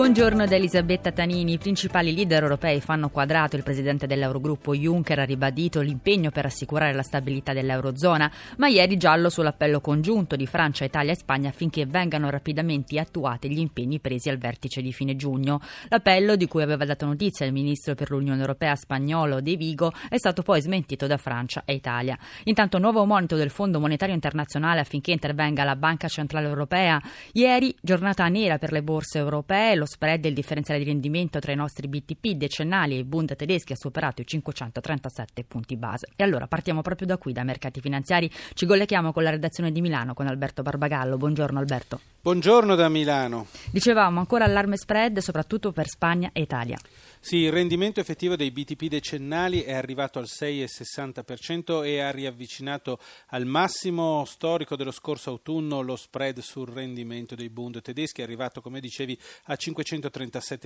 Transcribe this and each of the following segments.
Buongiorno da Elisabetta Tanini. I principali leader europei fanno quadrato. Il presidente dell'Eurogruppo Juncker ha ribadito l'impegno per assicurare la stabilità dell'Eurozona, ma ieri giallo sull'appello congiunto di Francia, Italia e Spagna affinché vengano rapidamente attuati gli impegni presi al vertice di fine giugno. L'appello, di cui aveva dato notizia il ministro per l'Unione Europea spagnolo De Vigo, è stato poi smentito da Francia e Italia. Intanto, nuovo monito del Fondo Monetario Internazionale affinché intervenga la Banca Centrale Europea. Ieri, giornata nera per le borse europee, lo spread e il differenziale di rendimento tra i nostri BTP decennali e i Bund tedeschi ha superato i 537 punti base. E allora partiamo proprio da qui, dai mercati finanziari. Ci colleghiamo con la redazione di Milano con Alberto Barbagallo. Buongiorno Alberto. Buongiorno da Milano. Dicevamo ancora allarme spread soprattutto per Spagna e Italia. Sì, il rendimento effettivo dei BTP decennali è arrivato al 6,60% e ha riavvicinato al massimo storico dello scorso autunno lo spread sul rendimento dei Bund tedeschi, è arrivato, come dicevi, a 537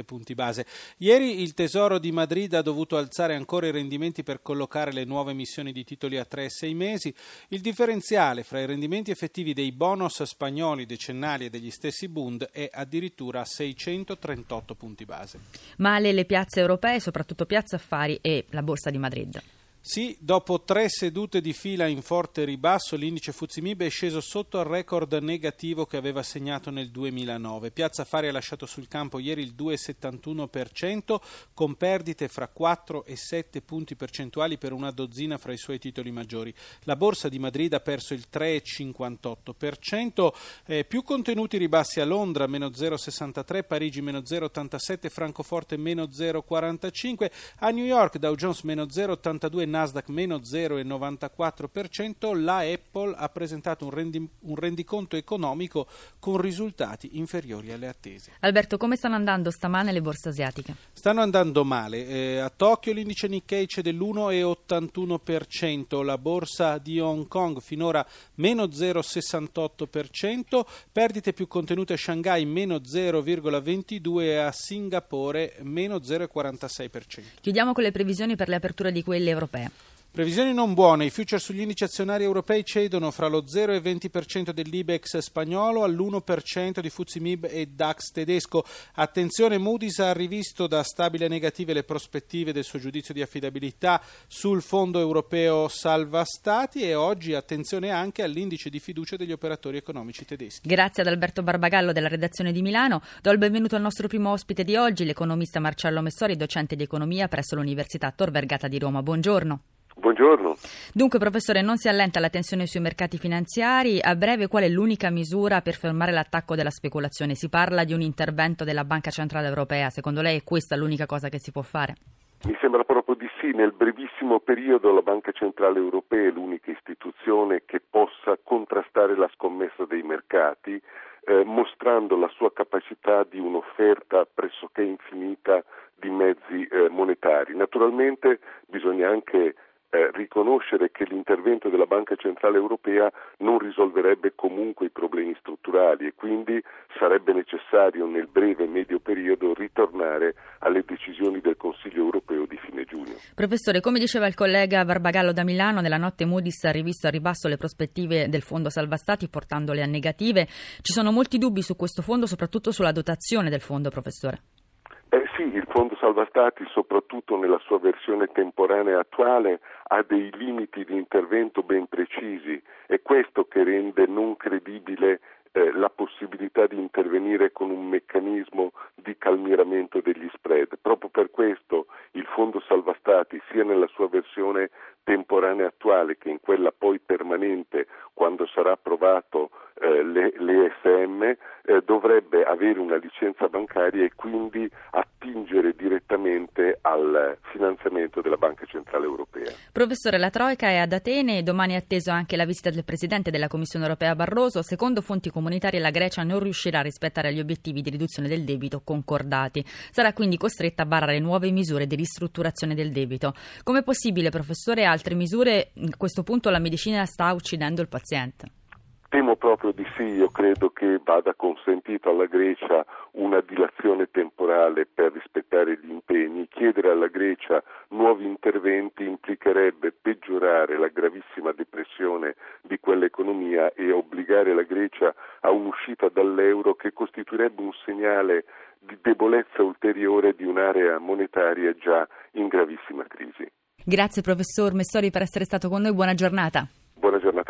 punti base. Ieri il Tesoro di Madrid ha dovuto alzare ancora i rendimenti per collocare le nuove emissioni di titoli a 3 e 6 mesi. Il differenziale fra i rendimenti effettivi dei bonus spagnoli decennali e degli stessi Bund è addirittura a 638 punti base. Male le piazze europee, soprattutto Piazza Affari e la Borsa di Madrid. Sì, dopo tre sedute di fila in forte ribasso, l'indice Fuzimib è sceso sotto il record negativo che aveva segnato nel 2009. Piazza Affari ha lasciato sul campo ieri il 2,71%, con perdite fra 4 e 7 punti percentuali per una dozzina fra i suoi titoli maggiori. La borsa di Madrid ha perso il 3,58%, eh, più contenuti ribassi a Londra, meno 0,63, Parigi meno 0,87, Francoforte meno 0,45, a New York Dow Jones meno 0,82, Nasdaq meno 0,94%, la Apple ha presentato un, rendi, un rendiconto economico con risultati inferiori alle attese. Alberto, come stanno andando stamane le borse asiatiche? Stanno andando male. Eh, a Tokyo l'indice Nikkei c'è dell'1,81%, la borsa di Hong Kong finora meno 0,68%, perdite più contenute a Shanghai meno 0,22% e a Singapore meno 0,46%. Chiudiamo con le previsioni per le aperture di quelle europee. Yeah. Previsioni non buone, i future sugli indici azionari europei cedono fra lo 0 e il 20% dell'Ibex spagnolo all'1% di Fuzimib e DAX tedesco. Attenzione, Moody's ha rivisto da stabile negative le prospettive del suo giudizio di affidabilità sul fondo europeo Salva Stati e oggi attenzione anche all'indice di fiducia degli operatori economici tedeschi. Grazie ad Alberto Barbagallo della redazione di Milano. Do il benvenuto al nostro primo ospite di oggi, l'economista Marcello Messori, docente di economia presso l'Università Tor Vergata di Roma. Buongiorno. Buongiorno. Dunque, professore, non si allenta la tensione sui mercati finanziari. A breve, qual è l'unica misura per fermare l'attacco della speculazione? Si parla di un intervento della Banca Centrale Europea. Secondo lei è questa l'unica cosa che si può fare? Mi sembra proprio di sì. Nel brevissimo periodo la Banca Centrale Europea è l'unica istituzione che possa contrastare la scommessa dei mercati, eh, mostrando la sua capacità di un'offerta pressoché infinita di mezzi eh, monetari. Naturalmente riconoscere che l'intervento della Banca Centrale Europea non risolverebbe comunque i problemi strutturali e quindi sarebbe necessario nel breve e medio periodo ritornare alle decisioni del Consiglio Europeo di fine giugno. Professore, come diceva il collega Barbagallo da Milano, nella notte Moody's ha rivisto a ribasso le prospettive del Fondo Salva Stati portandole a negative. Ci sono molti dubbi su questo fondo, soprattutto sulla dotazione del fondo, professore. Eh sì, il Fondo Salva Stati, soprattutto nella sua versione temporanea attuale, ha dei limiti di intervento ben precisi. È questo che rende non credibile eh, la possibilità di intervenire con un meccanismo di calmieramento degli spread. Proprio per questo il Fondo Salva Stati, sia nella sua versione temporanea attuale che in quella poi permanente, quando sarà approvato eh, l'ESM, eh, dovrebbe avere una licenza bancaria e quindi attingere direttamente al finanziamento della Banca Centrale Europea. Professore, la Troica è ad Atene e domani è atteso anche la visita del Presidente della Commissione Europea Barroso. Secondo fonti comunitarie la Grecia non riuscirà a rispettare gli obiettivi di riduzione del debito concordati. Sarà quindi costretta a varare nuove misure di ristrutturazione del debito. Come possibile, professore, altre misure? A questo punto la medicina sta uccidendo il paziente. Temo proprio di sì, io credo che vada consentito alla Grecia una dilazione temporale per rispettare gli impegni. Chiedere alla Grecia nuovi interventi implicherebbe peggiorare la gravissima depressione di quell'economia e obbligare la Grecia a un'uscita dall'euro che costituirebbe un segnale di debolezza ulteriore di un'area monetaria già in gravissima crisi. Grazie professor Messori per essere stato con noi, buona giornata.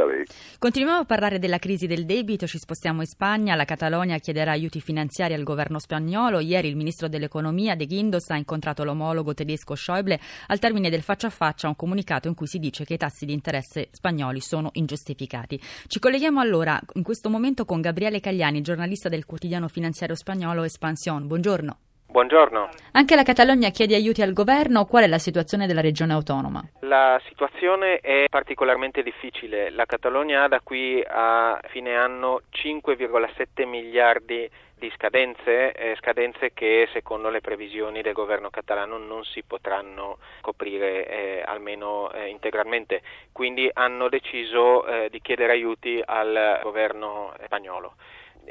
Buona giornata a lei. Continuiamo a parlare della crisi del debito, ci spostiamo in Spagna, la Catalogna chiederà aiuti finanziari al governo spagnolo. Ieri il ministro dell'economia De Guindos ha incontrato l'omologo tedesco Schäuble. Al termine del faccia a faccia un comunicato in cui si dice che i tassi di interesse spagnoli sono ingiustificati. Ci colleghiamo allora in questo momento con Gabriele Cagliani, giornalista del quotidiano finanziario spagnolo Expansión. Buongiorno. Buongiorno. Anche la Catalogna chiede aiuti al governo. Qual è la situazione della regione autonoma? La situazione è particolarmente difficile. La Catalogna ha da qui a fine anno 5,7 miliardi di scadenze, eh, scadenze che secondo le previsioni del governo catalano non si potranno coprire eh, almeno eh, integralmente. Quindi hanno deciso eh, di chiedere aiuti al governo spagnolo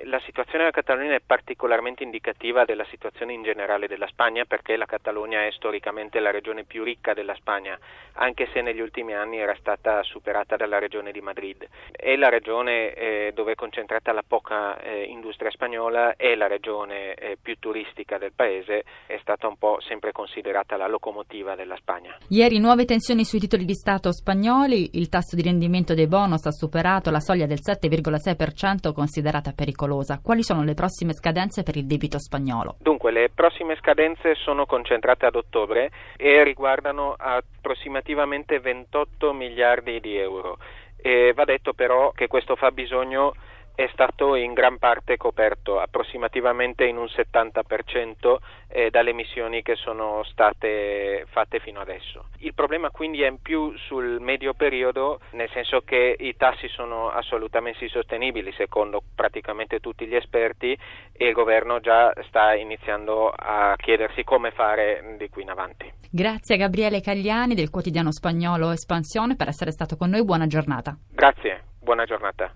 la situazione della Catalogna è particolarmente indicativa della situazione in generale della Spagna perché la Catalogna è storicamente la regione più ricca della Spagna, anche se negli ultimi anni era stata superata dalla regione di Madrid. È la regione eh, dove è concentrata la poca eh, industria spagnola, è la regione eh, più turistica del paese, è stata un po' sempre considerata la locomotiva della Spagna. Ieri nuove tensioni sui titoli di Stato spagnoli, il tasso di rendimento dei bonus ha superato la soglia del 7,6% considerata pericolosa pericolosa. Quali sono le prossime scadenze per il debito spagnolo? Dunque, le prossime scadenze sono concentrate ad ottobre e riguardano approssimativamente 28 miliardi di euro. E va detto però che questo fa bisogno è stato in gran parte coperto, approssimativamente in un 70% eh, dalle emissioni che sono state fatte fino adesso. Il problema quindi è in più sul medio periodo, nel senso che i tassi sono assolutamente insostenibili secondo praticamente tutti gli esperti e il governo già sta iniziando a chiedersi come fare di qui in avanti. Grazie a Gabriele Cagliani del quotidiano spagnolo Espansione per essere stato con noi, buona giornata. Grazie, buona giornata.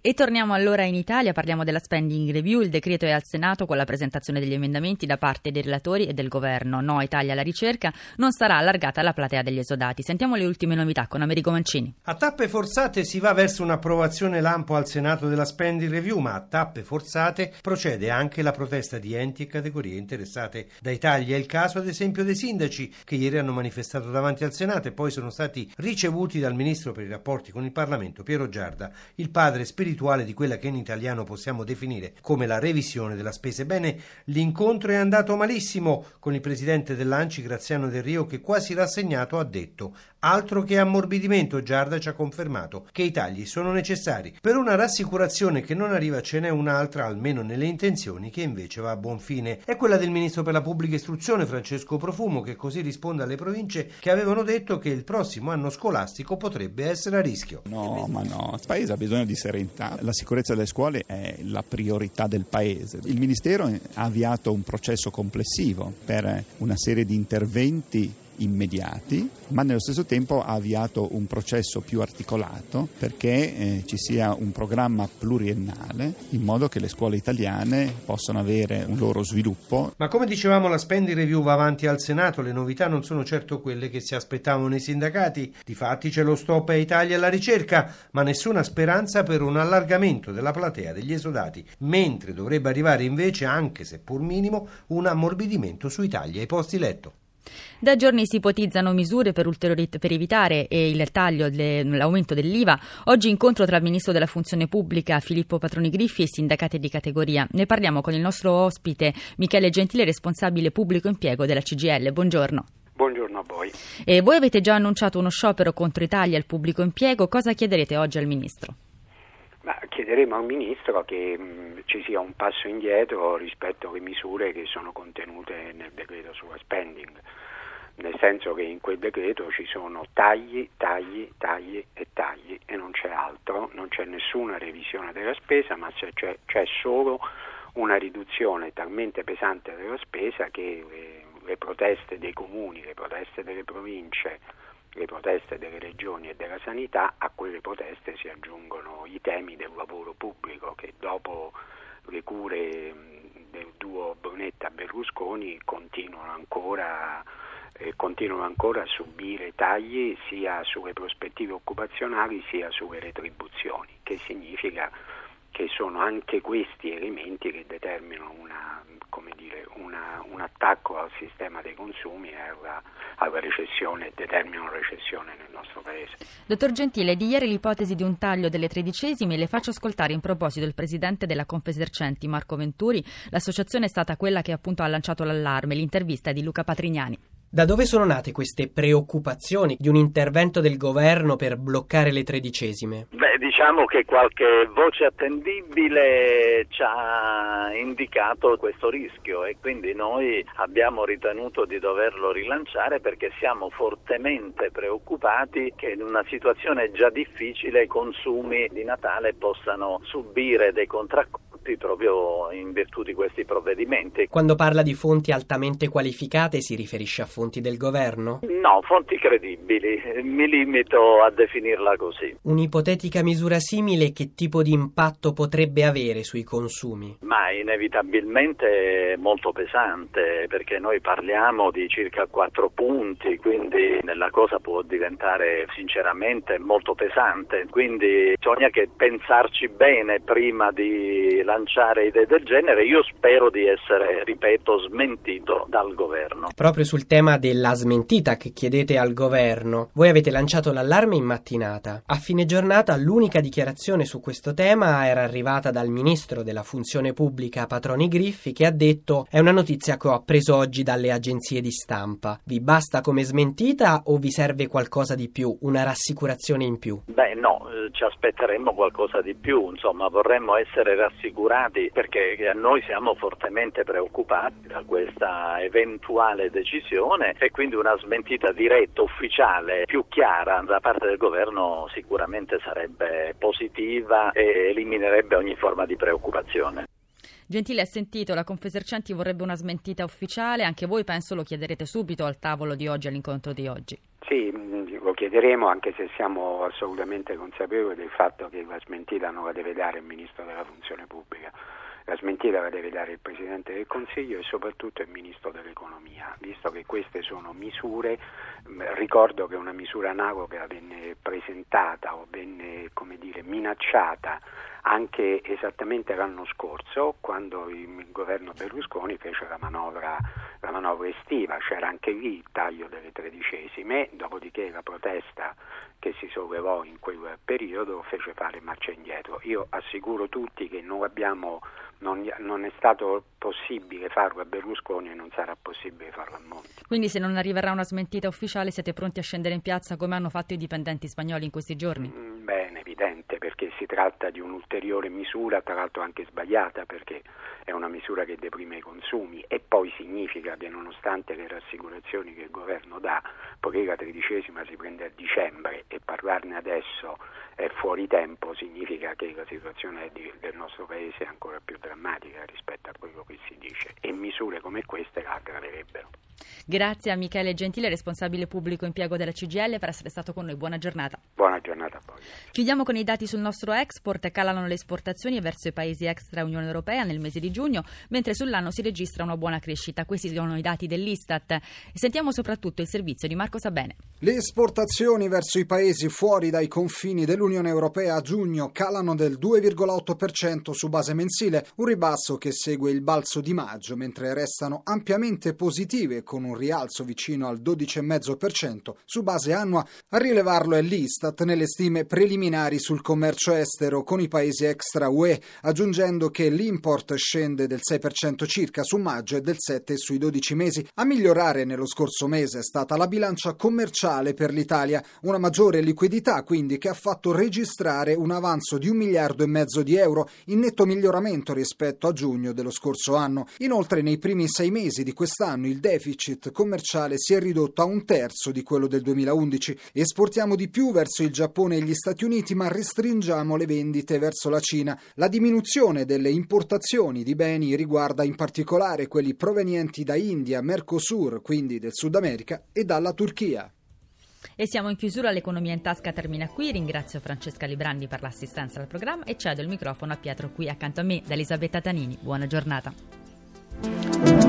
E torniamo allora in Italia, parliamo della spending review, il decreto è al Senato con la presentazione degli emendamenti da parte dei relatori e del governo. No Italia alla ricerca non sarà allargata la platea degli esodati. Sentiamo le ultime novità con Americo Mancini. A tappe forzate si va verso un'approvazione lampo al Senato della spending review, ma a tappe forzate procede anche la protesta di enti e categorie interessate dai tagli. È il caso ad esempio dei sindaci che ieri hanno manifestato davanti al Senato e poi sono stati ricevuti dal ministro per i rapporti con il Parlamento Piero Giarda, il padre spirituale di quella che in italiano possiamo definire come la revisione della spesa. Ebbene, l'incontro è andato malissimo con il presidente dell'Anci Graziano Del Rio che quasi rassegnato ha detto altro che ammorbidimento, Giarda ci ha confermato che i tagli sono necessari. Per una rassicurazione che non arriva ce n'è un'altra, almeno nelle intenzioni, che invece va a buon fine. È quella del ministro per la pubblica istruzione Francesco Profumo che così risponde alle province che avevano detto che il prossimo anno scolastico potrebbe essere a rischio. No, ma no, il paese ha bisogno di serenità serenità. La sicurezza delle scuole è la priorità del Paese. Il Ministero ha avviato un processo complessivo per una serie di interventi immediati, ma nello stesso tempo ha avviato un processo più articolato perché eh, ci sia un programma pluriennale in modo che le scuole italiane possano avere un loro sviluppo. Ma come dicevamo la spending review va avanti al Senato, le novità non sono certo quelle che si aspettavano i sindacati, difatti c'è lo stop a Italia alla ricerca, ma nessuna speranza per un allargamento della platea degli esodati, mentre dovrebbe arrivare invece, anche se pur minimo, un ammorbidimento sui tagli ai posti letto. Da giorni si ipotizzano misure per, per evitare il taglio, l'aumento dell'IVA. Oggi incontro tra il Ministro della Funzione Pubblica Filippo Patroni Griffi e i sindacati di categoria. Ne parliamo con il nostro ospite Michele Gentile, responsabile pubblico impiego della CGL. Buongiorno. Buongiorno a voi. E voi avete già annunciato uno sciopero contro Italia al pubblico impiego. Cosa chiederete oggi al Ministro? Ma chiederemo al Ministro che mh, ci sia un passo indietro rispetto alle misure che sono contenute nel decreto sulla spending, nel senso che in quel decreto ci sono tagli, tagli, tagli e tagli e non c'è altro, non c'è nessuna revisione della spesa, ma c'è, c'è, c'è solo una riduzione talmente pesante della spesa che le, le proteste dei comuni, le proteste delle province, le proteste delle regioni e della sanità, a quelle proteste si aggiungono i temi del lavoro pubblico che dopo le cure del duo Brunetta-Berlusconi continuano ancora eh, continuano ancora a subire tagli sia sulle prospettive occupazionali sia sulle retribuzioni, che significa che sono anche questi elementi che determinano una, dire, una, un attacco al sistema dei consumi e alla, alla recessione determinano recessione nel nostro paese. Dottor Gentile, di ieri l'ipotesi di un taglio delle tredicesime le faccio ascoltare in proposito il presidente della Confesercenti Marco Venturi. L'associazione è stata quella che appunto ha lanciato l'allarme, l'intervista di Luca Patrignani. Da dove sono nate queste preoccupazioni di un intervento del governo per bloccare le tredicesime? Beh, diciamo che qualche voce attendibile ci ha indicato questo rischio e quindi noi abbiamo ritenuto di doverlo rilanciare perché siamo fortemente preoccupati che in una situazione già difficile i consumi di Natale possano subire dei contraccolpi tutti proprio in virtù di questi provvedimenti. Quando parla di fonti altamente qualificate si riferisce a fonti del governo? No, fonti credibili, mi limito a definirla così. Un'ipotetica misura simile che tipo di impatto potrebbe avere sui consumi? Ma inevitabilmente molto pesante perché noi parliamo di circa 4 punti, quindi la cosa può diventare sinceramente molto pesante, quindi bisogna che pensarci bene prima di lanciare idee del genere, io spero di essere, ripeto, smentito dal governo. Proprio sul tema della smentita che chiedete al governo, voi avete lanciato l'allarme in mattinata. A fine giornata l'unica dichiarazione su questo tema era arrivata dal ministro della funzione pubblica Patroni Griffi che ha detto è una notizia che ho appreso oggi dalle agenzie di stampa. Vi basta come smentita o vi serve qualcosa di più, una rassicurazione in più? Beh no, eh, ci aspetteremmo qualcosa di più, insomma vorremmo essere rassicurati assicurati perché noi siamo fortemente preoccupati da questa eventuale decisione e quindi una smentita diretta, ufficiale, più chiara da parte del governo sicuramente sarebbe positiva e eliminerebbe ogni forma di preoccupazione. Gentile ha sentito, la Confesercenti vorrebbe una smentita ufficiale, anche voi penso lo chiederete subito al tavolo di oggi, all'incontro di oggi. Sì, lo chiederemo anche se siamo assolutamente consapevoli del fatto che la smentita non la deve dare il Ministro della Funzione Pubblica. La smentita la deve dare il Presidente del Consiglio e soprattutto il Ministro dell'Economia, visto che queste sono misure, ricordo che una misura analoga venne presentata o venne dire, minacciata anche esattamente l'anno scorso quando il governo Berlusconi fece la manovra, la manovra estiva, c'era anche lì il taglio delle tredicesime, dopodiché la protesta che si sollevò in quel periodo fece fare marcia indietro. Io assicuro tutti che non, abbiamo, non, non è stato possibile farlo a Berlusconi e non sarà possibile farlo a Monti. Quindi se non arriverà una smentita ufficiale siete pronti a scendere in piazza come hanno fatto i dipendenti spagnoli in questi giorni? Mm, evidente, perché si tratta di un'ulteriore misura, tra l'altro anche sbagliata, perché è una misura che deprime i consumi e poi significa che nonostante le rassicurazioni che il governo dà, poiché la tredicesima si prende a dicembre e parlarne adesso è fuori tempo, significa che la situazione del nostro paese è ancora più drammatica rispetto a quello che si dice e misure come queste la aggraverebbero. Grazie a Michele Gentile, responsabile pubblico impiego della CGL, per essere stato con noi. Buona giornata. Buona giornata a voi. Chiudiamo con i dati sul nostro export. Calano le esportazioni verso i paesi extra Unione Europea nel mese di giugno, mentre sull'anno si registra una buona crescita. Questi sono i dati dell'Istat. Sentiamo soprattutto il servizio di Marco Sabene. Le esportazioni verso i paesi fuori dai confini dell'Unione Europea a giugno calano del 2,8% su base mensile, un ribasso che segue il balzo di maggio, mentre restano ampiamente positive con un rialzo vicino al 12,5% su base annua. A rilevarlo è l'Istat nelle stime preliminari sul commercio estero con i paesi extra UE, aggiungendo che l'import scende del 6% circa su maggio e del 7% sui 12 mesi. A migliorare nello scorso mese è stata la bilancia commerciale per l'Italia, una maggiore liquidità quindi che ha fatto registrare un avanzo di un miliardo e mezzo di euro in netto miglioramento rispetto a giugno dello scorso anno. Inoltre nei primi sei mesi di quest'anno il deficit commerciale si è ridotto a un terzo di quello del 2011. Esportiamo di più verso il Giappone e gli Stati Uniti, ma restringiamo le vendite verso la Cina. La diminuzione delle importazioni di beni riguarda in particolare quelli provenienti da India, Mercosur, quindi del Sud America, e dalla Turchia. E siamo in chiusura, l'economia in tasca termina qui. Ringrazio Francesca Librandi per l'assistenza al programma e cedo il microfono a Pietro qui accanto a me, da Elisabetta Tanini. Buona giornata.